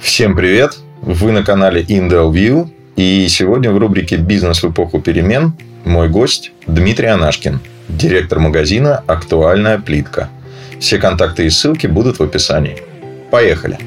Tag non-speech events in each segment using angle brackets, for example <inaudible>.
Всем привет! Вы на канале Indel View, и сегодня в рубрике «Бизнес в эпоху перемен» мой гость Дмитрий Анашкин, директор магазина «Актуальная плитка». Все контакты и ссылки будут в описании. Поехали!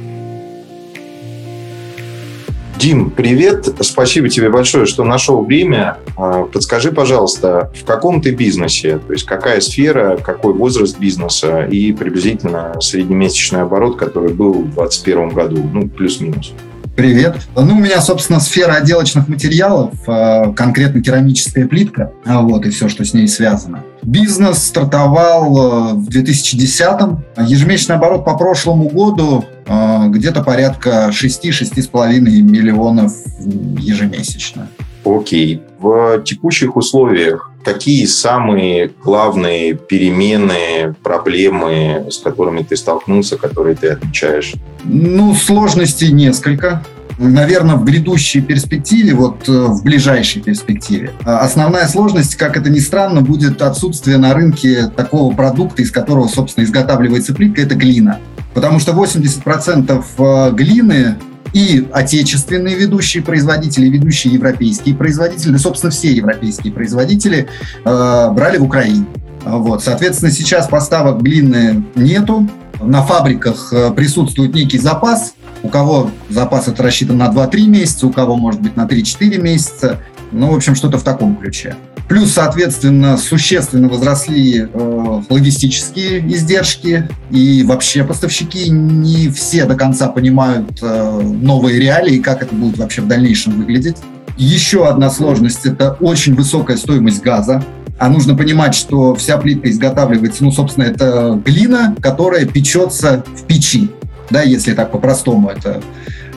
Дим, привет. Спасибо тебе большое, что нашел время. А, подскажи, пожалуйста, в каком ты бизнесе? То есть какая сфера, какой возраст бизнеса и приблизительно среднемесячный оборот, который был в 2021 году, ну, плюс-минус. Привет. Ну, у меня, собственно, сфера отделочных материалов, а, конкретно керамическая плитка, а, вот, и все, что с ней связано. Бизнес стартовал в 2010-м. Ежемесячный оборот по прошлому году а, где-то порядка 6-6,5 миллионов ежемесячно. Окей. В текущих условиях какие самые главные перемены, проблемы, с которыми ты столкнулся, которые ты отмечаешь? Ну, сложностей несколько. Наверное, в грядущей перспективе, вот э, в ближайшей перспективе, основная сложность, как это ни странно, будет отсутствие на рынке такого продукта, из которого, собственно, изготавливается плитка, это глина. Потому что 80% э, глины и отечественные ведущие производители, ведущие европейские производители, собственно, все европейские производители э, брали в Украине. Вот, соответственно, сейчас поставок глины нету. На фабриках э, присутствует некий запас. У кого запас это рассчитан на 2-3 месяца, у кого, может быть, на 3-4 месяца. Ну, в общем, что-то в таком ключе. Плюс, соответственно, существенно возросли э, логистические издержки, и вообще поставщики не все до конца понимают э, новые реалии, как это будет вообще в дальнейшем выглядеть. Еще одна сложность – это очень высокая стоимость газа. А нужно понимать, что вся плитка изготавливается, ну, собственно, это глина, которая печется в печи, да, если так по-простому это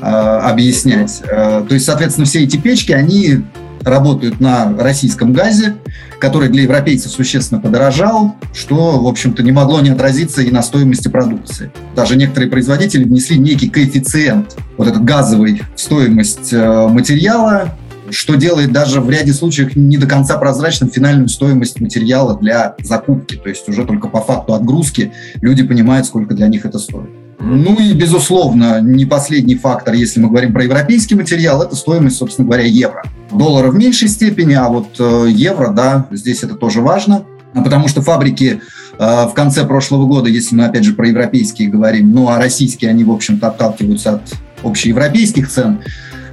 э, объяснять. Э, то есть, соответственно, все эти печки, они работают на российском газе, который для европейцев существенно подорожал, что, в общем-то, не могло не отразиться и на стоимости продукции. Даже некоторые производители внесли некий коэффициент, вот этот газовый, стоимость э, материала, что делает даже в ряде случаев не до конца прозрачным финальную стоимость материала для закупки. То есть уже только по факту отгрузки люди понимают, сколько для них это стоит. Ну и, безусловно, не последний фактор, если мы говорим про европейский материал, это стоимость, собственно говоря, евро. Доллара в меньшей степени, а вот э, евро, да, здесь это тоже важно, потому что фабрики э, в конце прошлого года, если мы опять же про европейские говорим, ну а российские, они, в общем-то, отталкиваются от общеевропейских цен,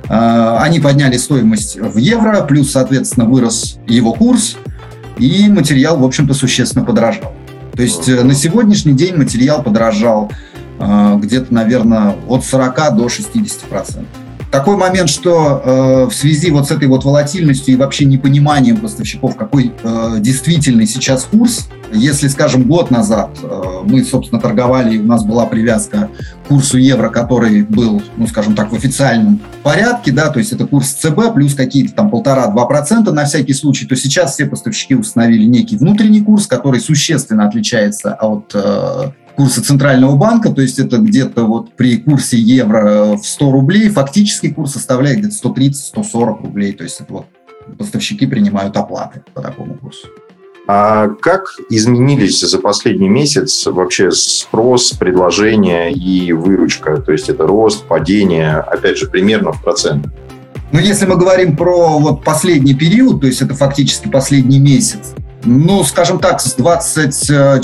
э, они подняли стоимость в евро, плюс, соответственно, вырос его курс, и материал, в общем-то, существенно подорожал. То есть на сегодняшний день материал подорожал где-то, наверное, от 40 до 60 процентов. Такой момент, что э, в связи вот с этой вот волатильностью и вообще непониманием поставщиков, какой э, действительный сейчас курс, если, скажем, год назад э, мы, собственно, торговали, и у нас была привязка к курсу евро, который был, ну, скажем так, в официальном порядке, да, то есть это курс ЦБ плюс какие-то там полтора-два процента на всякий случай, то сейчас все поставщики установили некий внутренний курс, который существенно отличается от э, курса Центрального банка, то есть это где-то вот при курсе евро в 100 рублей, фактически курс составляет где-то 130-140 рублей, то есть это вот поставщики принимают оплаты по такому курсу. А как изменились за последний месяц вообще спрос, предложение и выручка? То есть это рост, падение, опять же, примерно в процентах? Ну, если мы говорим про вот последний период, то есть это фактически последний месяц, ну, скажем так, с 24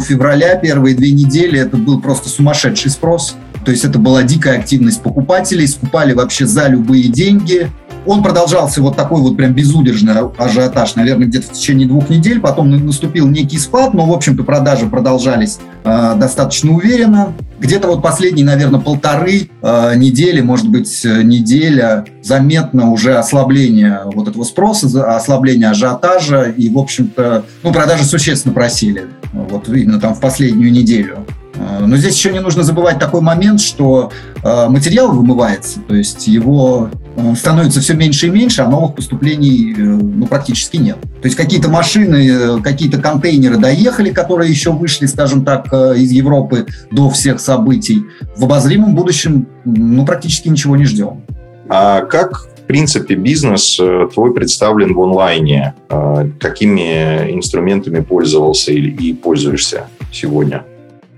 февраля первые две недели это был просто сумасшедший спрос. То есть это была дикая активность покупателей, скупали вообще за любые деньги. Он продолжался вот такой вот прям безудержный ажиотаж, наверное, где-то в течение двух недель. Потом наступил некий спад, но, в общем-то, продажи продолжались э, достаточно уверенно. Где-то вот последние, наверное, полторы э, недели, может быть, неделя, заметно уже ослабление вот этого спроса, ослабление ажиотажа. И, в общем-то, ну, продажи существенно просели вот именно там в последнюю неделю. Э, но здесь еще не нужно забывать такой момент, что э, материал вымывается, то есть его э, становится все меньше и меньше, а новых поступлений ну, практически нет. То есть какие-то машины, какие-то контейнеры доехали, которые еще вышли, скажем так, из Европы до всех событий. В обозримом будущем ну, практически ничего не ждем. А как в принципе, бизнес твой представлен в онлайне. Какими инструментами пользовался и пользуешься сегодня?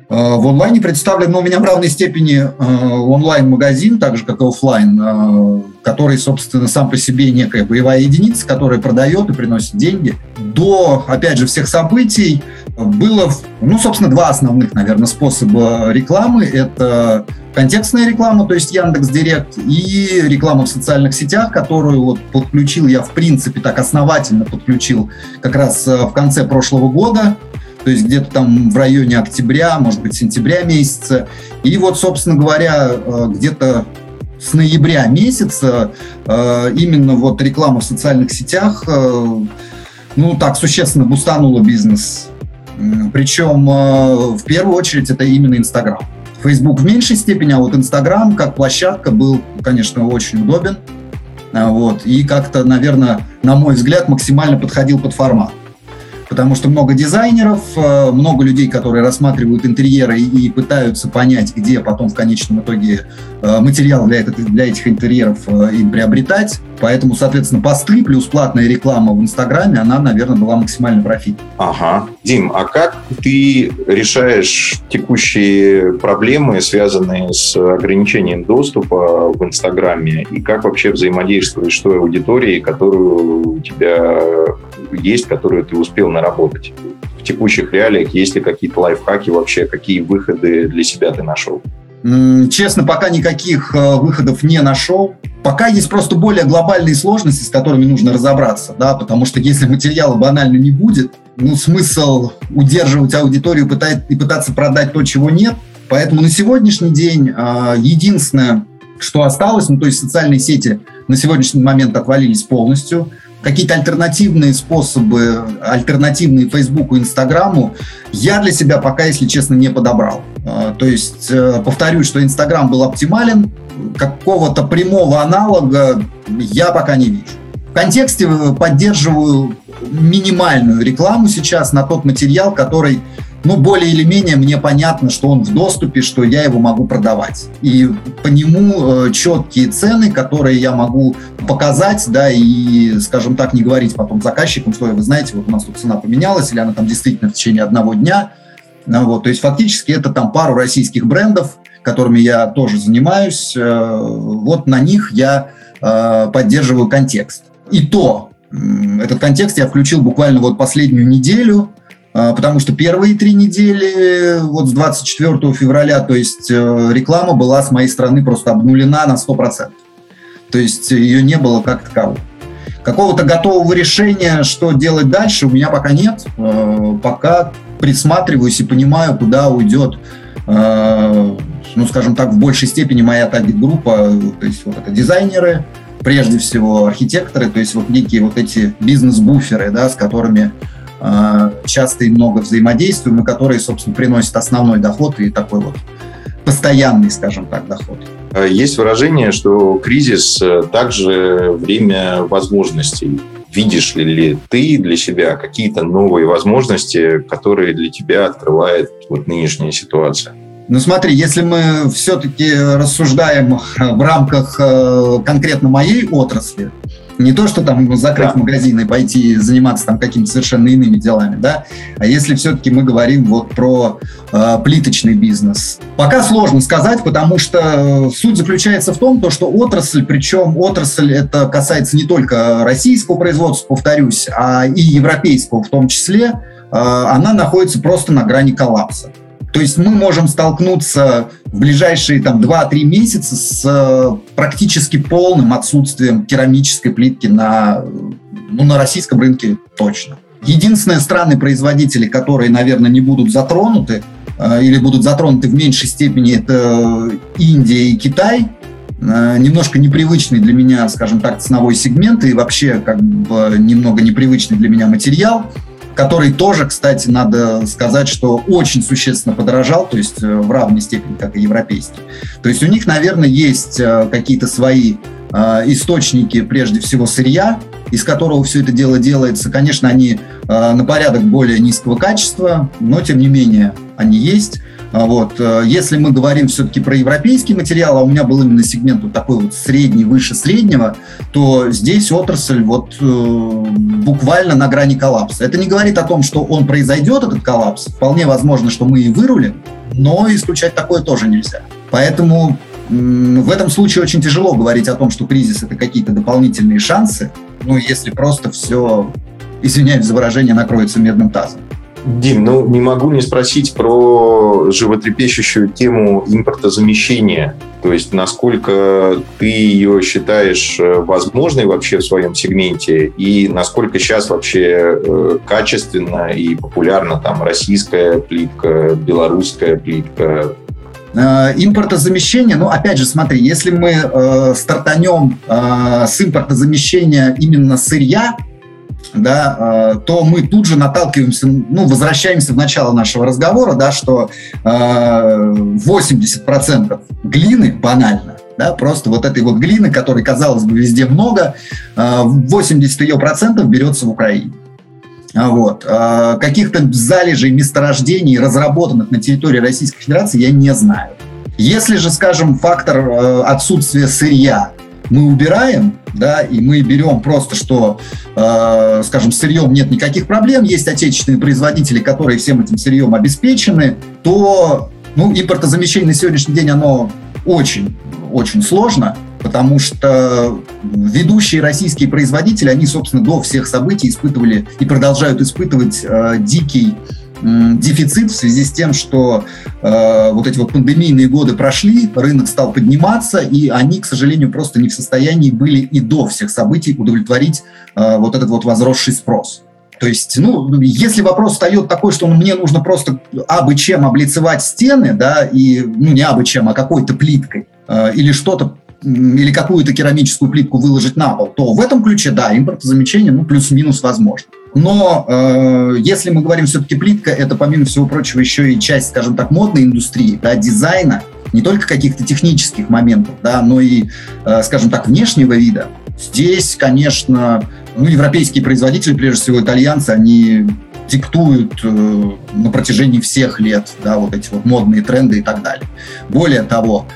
В онлайне представлен, ну, у меня в равной степени онлайн-магазин, так же, как и офлайн, который, собственно, сам по себе некая боевая единица, которая продает и приносит деньги. До, опять же, всех событий было, ну, собственно, два основных, наверное, способа рекламы. Это контекстная реклама, то есть Яндекс Директ, и реклама в социальных сетях, которую вот подключил я, в принципе, так основательно подключил как раз э, в конце прошлого года, то есть где-то там в районе октября, может быть, сентября месяца. И вот, собственно говоря, э, где-то с ноября месяца э, именно вот реклама в социальных сетях, ну, так существенно бустанула бизнес. Причем в первую очередь это именно Инстаграм. Facebook в меньшей степени, а вот Instagram как площадка был, конечно, очень удобен. Вот, и как-то, наверное, на мой взгляд, максимально подходил под формат потому что много дизайнеров, э, много людей, которые рассматривают интерьеры и пытаются понять, где потом в конечном итоге материал для, для этих интерьеров э, им приобретать. Поэтому, соответственно, посты плюс платная реклама в Инстаграме, она, наверное, была максимально профитной. Ага. Дим, а как ты решаешь текущие проблемы, связанные с ограничением доступа в Инстаграме, и как вообще взаимодействуешь с той аудиторией, которую у тебя есть, которую ты успел наработать? В текущих реалиях есть ли какие-то лайфхаки вообще, какие выходы для себя ты нашел? Честно, пока никаких э, выходов не нашел. Пока есть просто более глобальные сложности, с которыми нужно разобраться, да, потому что если материала банально не будет, ну, смысл удерживать аудиторию и пытаться продать то, чего нет. Поэтому на сегодняшний день э, единственное, что осталось, ну, то есть социальные сети на сегодняшний момент отвалились полностью – какие-то альтернативные способы, альтернативные Фейсбуку, Инстаграму, я для себя пока, если честно, не подобрал. А, то есть, э, повторюсь, что Инстаграм был оптимален, какого-то прямого аналога я пока не вижу. В контексте поддерживаю минимальную рекламу сейчас на тот материал, который ну, более или менее мне понятно, что он в доступе, что я его могу продавать. И по нему э, четкие цены, которые я могу показать, да, и, скажем так, не говорить потом заказчикам, что вы знаете, вот у нас тут цена поменялась, или она там действительно в течение одного дня. Ну, вот, то есть фактически это там пару российских брендов, которыми я тоже занимаюсь. Э, вот на них я э, поддерживаю контекст. И то, этот контекст я включил буквально вот последнюю неделю – а, потому что первые три недели, вот с 24 февраля, то есть э, реклама была с моей стороны просто обнулена на 100%. То есть ее не было как такового. Какого-то готового решения, что делать дальше, у меня пока нет. Э, пока присматриваюсь и понимаю, куда уйдет, э, ну, скажем так, в большей степени моя таргет-группа. То есть вот это дизайнеры, прежде всего архитекторы, то есть вот некие вот эти бизнес-буферы, да, с которыми Э, часто и много взаимодействуем, и которые, собственно, приносят основной доход и такой вот постоянный, скажем так, доход. Э, есть выражение, что кризис э, также время возможностей. Видишь ли ты для себя какие-то новые возможности, которые для тебя открывает вот нынешняя ситуация? Ну смотри, если мы все-таки рассуждаем <laughs> в рамках конкретно моей отрасли, не то, что там закрыть да. магазин и пойти заниматься там какими-то совершенно иными делами, да, а если все-таки мы говорим вот про э, плиточный бизнес. Пока сложно сказать, потому что суть заключается в том, то, что отрасль, причем отрасль это касается не только российского производства, повторюсь, а и европейского в том числе, э, она находится просто на грани коллапса. То есть мы можем столкнуться в ближайшие там 2-3 месяца с э, практически полным отсутствием керамической плитки на, ну, на российском рынке точно. Единственные страны-производители, которые, наверное, не будут затронуты э, или будут затронуты в меньшей степени, это Индия и Китай. Э, немножко непривычный для меня, скажем так, ценовой сегмент и вообще как бы немного непривычный для меня материал – который тоже, кстати, надо сказать, что очень существенно подорожал, то есть э, в равной степени, как и европейский. То есть у них, наверное, есть э, какие-то свои э, источники, прежде всего, сырья, из которого все это дело делается. Конечно, они на порядок более низкого качества, но, тем не менее, они есть. А вот. Э, если мы говорим все-таки про европейский материал, а у меня был именно сегмент вот такой вот средний, выше среднего, то здесь отрасль вот э, буквально на грани коллапса. Это не говорит о том, что он произойдет, этот коллапс. Вполне возможно, что мы и вырулим, но исключать такое тоже нельзя. Поэтому в этом случае очень тяжело говорить о том, что кризис это какие-то дополнительные шансы, ну, если просто все, извиняюсь за выражение, накроется медным тазом. Дим, ну не могу не спросить про животрепещущую тему импортозамещения. То есть насколько ты ее считаешь э, возможной вообще в своем сегменте и насколько сейчас вообще э, качественно и популярна там российская плитка, белорусская плитка, Э, импортозамещение, ну, опять же, смотри, если мы э, стартанем э, с импортозамещения именно сырья, да, э, то мы тут же наталкиваемся, ну, возвращаемся в начало нашего разговора, да, что э, 80% глины, банально, да, просто вот этой вот глины, которой, казалось бы, везде много, э, 80 ее процентов берется в Украине. А вот. Каких-то залежей месторождений, разработанных на территории Российской Федерации, я не знаю. Если же, скажем, фактор э, отсутствия сырья мы убираем, да, и мы берем просто, что, э, скажем, с сырьем нет никаких проблем, есть отечественные производители, которые всем этим сырьем обеспечены, то ну, импортозамещение на сегодняшний день, оно очень, очень сложно потому что ведущие российские производители, они, собственно, до всех событий испытывали и продолжают испытывать э, дикий дефицит в связи с тем, что э, вот эти вот пандемийные годы прошли, рынок стал подниматься, и они, к сожалению, просто не в состоянии были и до всех событий удовлетворить э, вот этот вот возросший спрос. То есть, ну, если вопрос встает такой, что мне нужно просто абы чем облицевать стены, да, и, ну, не абы чем, а какой-то плиткой, э, или что-то или какую-то керамическую плитку выложить на пол, то в этом ключе, да, импортозамещение, ну, плюс-минус возможно. Но э, если мы говорим все-таки плитка, это, помимо всего прочего, еще и часть, скажем так, модной индустрии, да, дизайна, не только каких-то технических моментов, да, но и, э, скажем так, внешнего вида. Здесь, конечно, ну, европейские производители, прежде всего итальянцы, они диктуют э, на протяжении всех лет, да, вот эти вот модные тренды и так далее. Более того,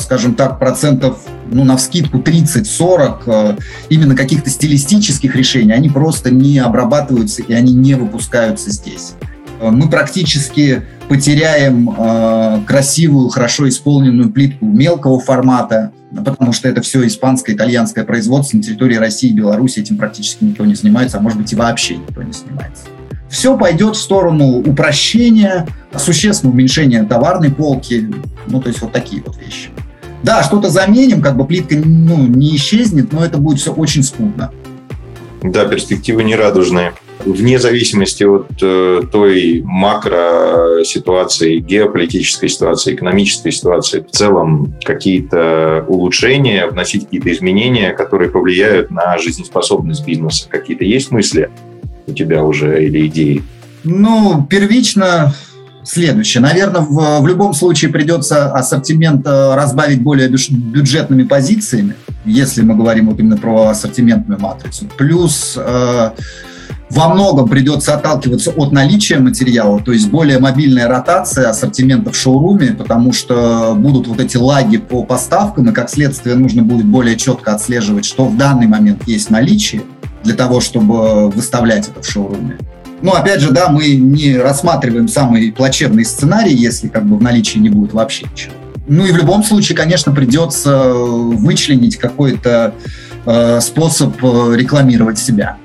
скажем так, процентов, ну, на вскидку 30-40 э, именно каких-то стилистических решений, они просто не обрабатываются и они не выпускаются здесь. Э, мы практически потеряем э, красивую, хорошо исполненную плитку мелкого формата, потому что это все испанское, итальянское производство на территории России и Беларуси, этим практически никто не занимается, а может быть и вообще никто не занимается все пойдет в сторону упрощения, существенного уменьшения товарной полки, ну, то есть вот такие вот вещи. Да, что-то заменим, как бы плитка ну, не исчезнет, но это будет все очень скудно. Да, перспективы нерадужные. Вне зависимости от э, той макро ситуации, геополитической ситуации, экономической ситуации, в целом какие-то улучшения, вносить какие-то изменения, которые повлияют на жизнеспособность бизнеса. Какие-то есть мысли? у тебя уже или идеи? Ну, первично следующее. Наверное, в, в любом случае придется ассортимент э, разбавить более бюджетными позициями, если мы говорим вот именно про ассортиментную матрицу. Плюс э, во многом придется отталкиваться от наличия материала, то есть более мобильная ротация ассортимента в шоуруме, потому что будут вот эти лаги по поставкам, и как следствие нужно будет более четко отслеживать, что в данный момент есть наличие, для того, чтобы выставлять это в шоуруме. Но опять же, да, мы не рассматриваем самый плачевный сценарий, если как бы в наличии не будет вообще ничего. Ну и в любом случае, конечно, придется вычленить какой-то э, способ э, рекламировать себя.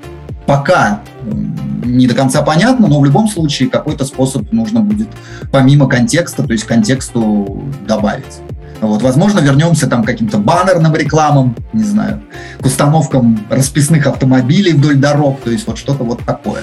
Пока не до конца понятно, но в любом случае какой-то способ нужно будет помимо контекста, то есть контексту добавить. Вот, возможно, вернемся там к каким-то баннерным рекламам, не знаю, к установкам расписных автомобилей вдоль дорог, то есть вот что-то вот такое.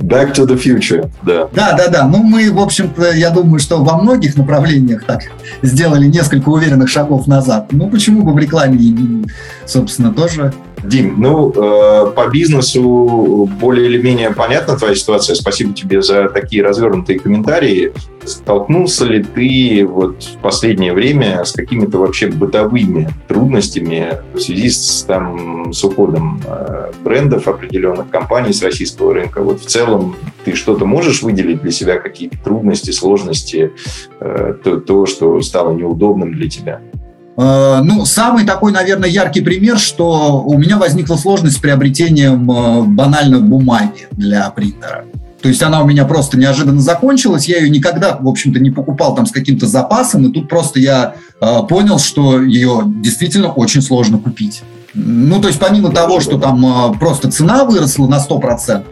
Back to the future, да. Да, да, да. Ну, мы, в общем-то, я думаю, что во многих направлениях так сделали несколько уверенных шагов назад. Ну, почему бы в рекламе, собственно, тоже Дим, ну, э, по бизнесу более или менее понятна твоя ситуация. Спасибо тебе за такие развернутые комментарии. Столкнулся ли ты вот в последнее время с какими-то вообще бытовыми трудностями в связи с, там, с уходом э, брендов определенных компаний с российского рынка? Вот в целом ты что-то можешь выделить для себя, какие-то трудности, сложности, э, то, то, что стало неудобным для тебя? Э, ну, самый такой, наверное, яркий пример, что у меня возникла сложность с приобретением э, банально бумаги для принтера. То есть она у меня просто неожиданно закончилась, я ее никогда, в общем-то, не покупал там с каким-то запасом, и тут просто я э, понял, что ее действительно очень сложно купить. Ну, то есть помимо того, что там э, просто цена выросла на 100%, э,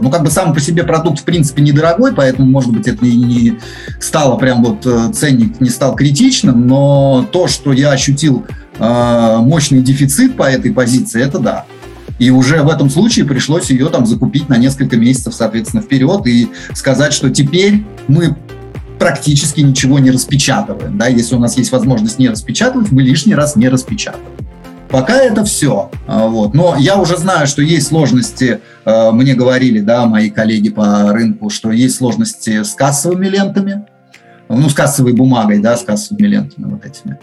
ну, как бы сам по себе продукт, в принципе, недорогой, поэтому, может быть, это и не стало прям вот э, ценник не стал критичным, но то, что я ощутил э, мощный дефицит по этой позиции, это да. И уже в этом случае пришлось ее там закупить на несколько месяцев, соответственно, вперед и сказать, что теперь мы практически ничего не распечатываем. Да? Если у нас есть возможность не распечатывать, мы лишний раз не распечатываем. Пока это все. А, вот. Но я уже знаю, что есть сложности, а, мне говорили, да, мои коллеги по рынку, что есть сложности с кассовыми лентами, ну, с кассовой бумагой, да, с кассовыми лентами вот этими.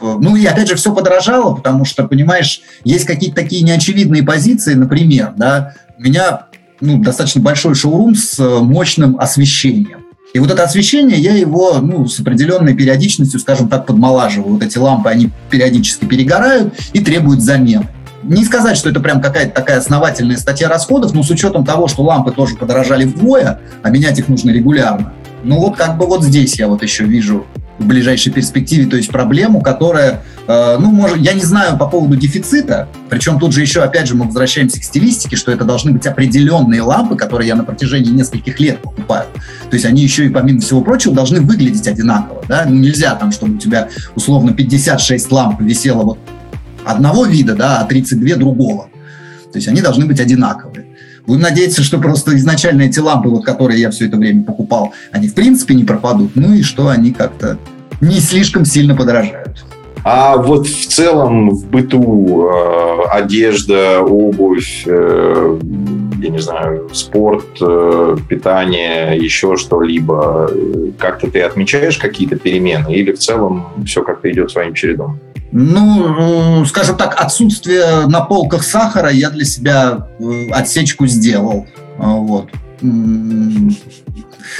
Ну и опять же все подорожало, потому что, понимаешь, есть какие-то такие неочевидные позиции, например, да, у меня ну, достаточно большой шоурум с э, мощным освещением. И вот это освещение, я его ну, с определенной периодичностью, скажем так, подмолаживаю. Вот эти лампы, они периодически перегорают и требуют замены. Не сказать, что это прям какая-то такая основательная статья расходов, но с учетом того, что лампы тоже подорожали вдвое, а менять их нужно регулярно. Ну вот как бы вот здесь я вот еще вижу в ближайшей перспективе, то есть проблему, которая, э, ну, может, я не знаю по поводу дефицита, причем тут же еще, опять же, мы возвращаемся к стилистике, что это должны быть определенные лампы, которые я на протяжении нескольких лет покупаю. То есть они еще и, помимо всего прочего, должны выглядеть одинаково, да, ну, нельзя там, чтобы у тебя, условно, 56 ламп висело вот одного вида, да, а 32 другого. То есть они должны быть одинаковые. Будем надеяться, что просто изначально эти лампы, вот, которые я все это время покупал, они в принципе не пропадут, ну и что они как-то не слишком сильно подорожают. А вот в целом в быту э, одежда, обувь, э, я не знаю, спорт, э, питание, еще что-либо, э, как-то ты отмечаешь какие-то перемены или в целом все как-то идет своим чередом? Ну, э, скажем так, отсутствие на полках сахара я для себя э, отсечку сделал. А, вот.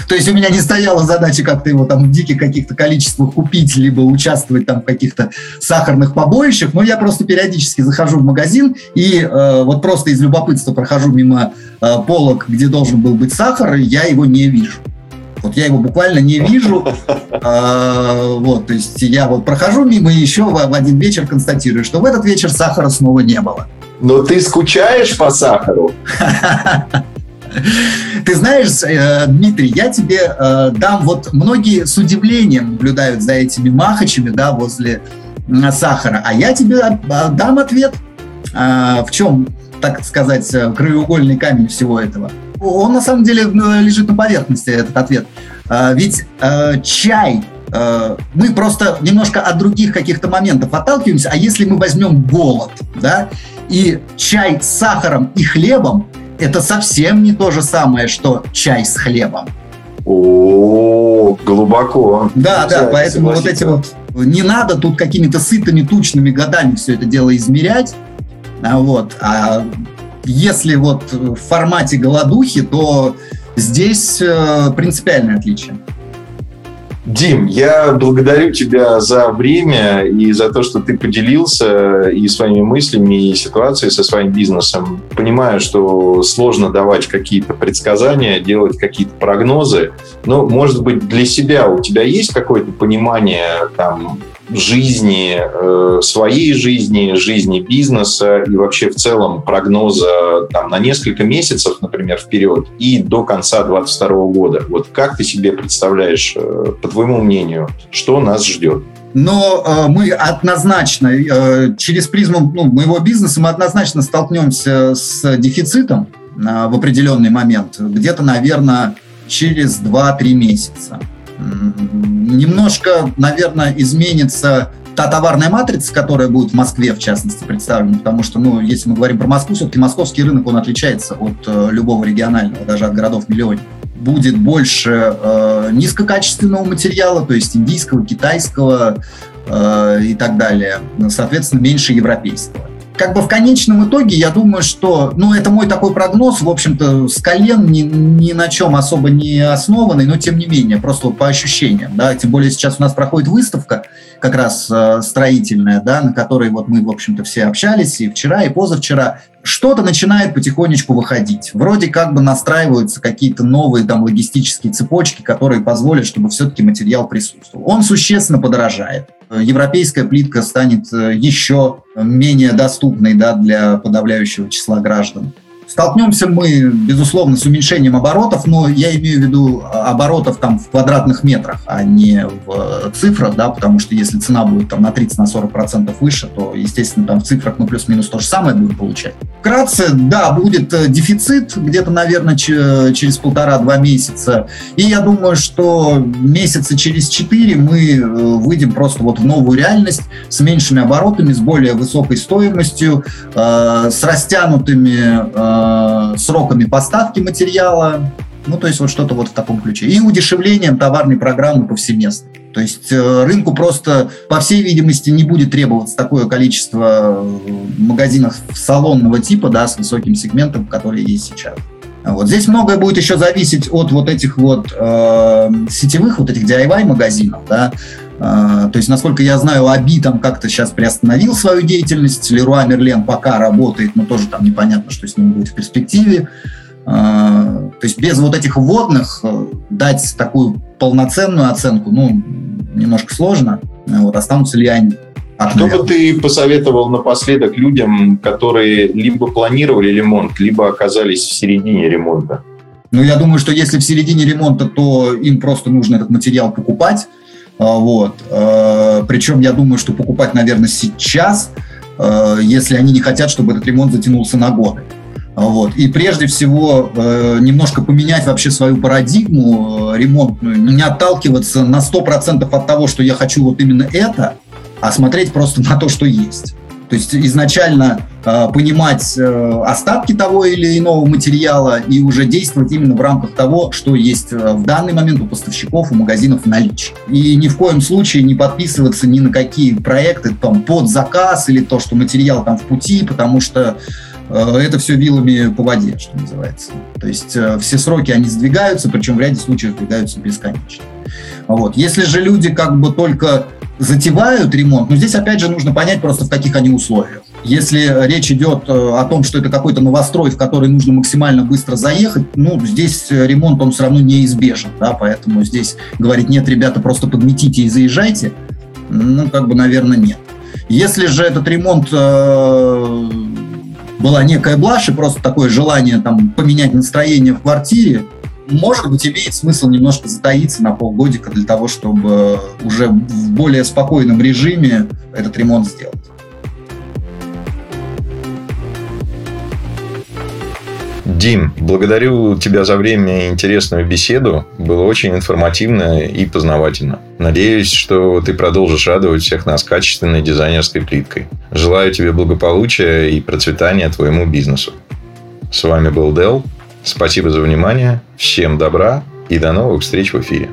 То есть у меня не стояла задача как-то его там в диких каких-то количествах купить, либо участвовать там в каких-то сахарных побоищах, но я просто периодически захожу в магазин и э, вот просто из любопытства прохожу мимо э, полок, где должен был быть сахар, и я его не вижу. Вот я его буквально не вижу. А, вот, то есть я вот прохожу мимо и еще в, в один вечер констатирую, что в этот вечер сахара снова не было. Но ты скучаешь по сахару? Ты знаешь, э, Дмитрий, я тебе э, дам, вот многие с удивлением наблюдают за этими махачами, да, возле сахара, а я тебе дам ответ, в чем, так сказать, краеугольный камень всего этого – он на самом деле ну, лежит на поверхности, этот ответ. А, ведь а, чай, а, мы просто немножко от других каких-то моментов отталкиваемся, а если мы возьмем голод, да, и чай с сахаром и хлебом, это совсем не то же самое, что чай с хлебом. О, глубоко. Да, да, поэтому вот эти вот не надо тут какими-то сытыми тучными годами все это дело измерять, вот, а если вот в формате голодухи, то здесь э, принципиальное отличие. Дим, я благодарю тебя за время и за то, что ты поделился и своими мыслями, и ситуацией со своим бизнесом. Понимаю, что сложно давать какие-то предсказания, делать какие-то прогнозы, но, может быть, для себя у тебя есть какое-то понимание там, жизни, э, своей жизни, жизни бизнеса и вообще в целом прогноза там, на несколько месяцев, например, вперед и до конца 2022 года. Вот как ты себе представляешь, э, по твоему мнению, что нас ждет? Но э, мы однозначно, э, через призму ну, моего бизнеса, мы однозначно столкнемся с дефицитом э, в определенный момент, где-то, наверное, через 2-3 месяца немножко, наверное, изменится та товарная матрица, которая будет в Москве, в частности, представлена, потому что, ну, если мы говорим про Москву, все-таки московский рынок, он отличается от э, любого регионального, даже от городов-миллионников. Будет больше э, низкокачественного материала, то есть индийского, китайского э, и так далее. Соответственно, меньше европейского. Как бы в конечном итоге я думаю, что, ну, это мой такой прогноз, в общем-то, с колен ни, ни на чем особо не основанный, но тем не менее, просто по ощущениям, да, тем более сейчас у нас проходит выставка, как раз э, строительная, да, на которой вот мы, в общем-то, все общались и вчера, и позавчера, что-то начинает потихонечку выходить. Вроде как бы настраиваются какие-то новые там логистические цепочки, которые позволят, чтобы все-таки материал присутствовал. Он существенно подорожает. Европейская плитка станет э, еще менее доступной да, для подавляющего числа граждан. Столкнемся мы, безусловно, с уменьшением оборотов, но я имею в виду оборотов там в квадратных метрах, а не в цифрах, да, потому что если цена будет там на 30-40% процентов выше, то, естественно, там в цифрах ну плюс-минус то же самое будем получать. Вкратце, да, будет э, дефицит где-то, наверное, через полтора-два месяца, и я думаю, что месяца через четыре мы э, выйдем просто вот в новую реальность с меньшими оборотами, с более высокой стоимостью, э, с растянутыми Э, сроками поставки материала, ну, то есть вот что-то вот в таком ключе. И удешевлением товарной программы повсеместно. То есть э, рынку просто, по всей видимости, не будет требоваться такое количество э, магазинов салонного типа, да, с высоким сегментом, которые есть сейчас. Вот здесь многое будет еще зависеть от вот этих вот э, сетевых, вот этих DIY магазинов, да, то есть, насколько я знаю, Аби там как-то сейчас приостановил свою деятельность, Леруа Мерлен пока работает, но тоже там непонятно, что с ним будет в перспективе. А, то есть без вот этих вводных э, дать такую полноценную оценку, ну, немножко сложно. Вот останутся ли они? А что бы ты посоветовал напоследок людям, которые либо планировали ремонт, либо оказались в середине ремонта? Ну, я думаю, что если в середине ремонта, то им просто нужно этот материал покупать, а, вот. А, Причем я думаю, что покупать, наверное, сейчас, а, если они не хотят, чтобы этот ремонт затянулся на годы. Вот. И прежде всего немножко поменять вообще свою парадигму ремонтную, не отталкиваться на 100% от того, что я хочу вот именно это, а смотреть просто на то, что есть. То есть изначально э, понимать э, остатки того или иного материала и уже действовать именно в рамках того, что есть э, в данный момент у поставщиков, у магазинов в наличии. И ни в коем случае не подписываться ни на какие проекты там, под заказ или то, что материал там в пути, потому что э, это все вилами по воде, что называется. То есть э, все сроки, они сдвигаются, причем в ряде случаев сдвигаются бесконечно. Вот. Если же люди как бы только затевают ремонт, но здесь опять же нужно понять просто в каких они условиях. Если речь идет э, о том, что это какой-то новострой, в который нужно максимально быстро заехать, ну, здесь ремонт, он все равно неизбежен, да, поэтому здесь говорить, нет, ребята, просто подметите и заезжайте, ну, как бы, наверное, нет. Если же этот ремонт э, была некая блажь и просто такое желание там поменять настроение в квартире, может быть, имеет смысл немножко затаиться на полгодика для того, чтобы уже в более спокойном режиме этот ремонт сделать. Дим, благодарю тебя за время и интересную беседу. Было очень информативно и познавательно. Надеюсь, что ты продолжишь радовать всех нас качественной дизайнерской плиткой. Желаю тебе благополучия и процветания твоему бизнесу. С вами был Дел. Спасибо за внимание, всем добра и до новых встреч в эфире.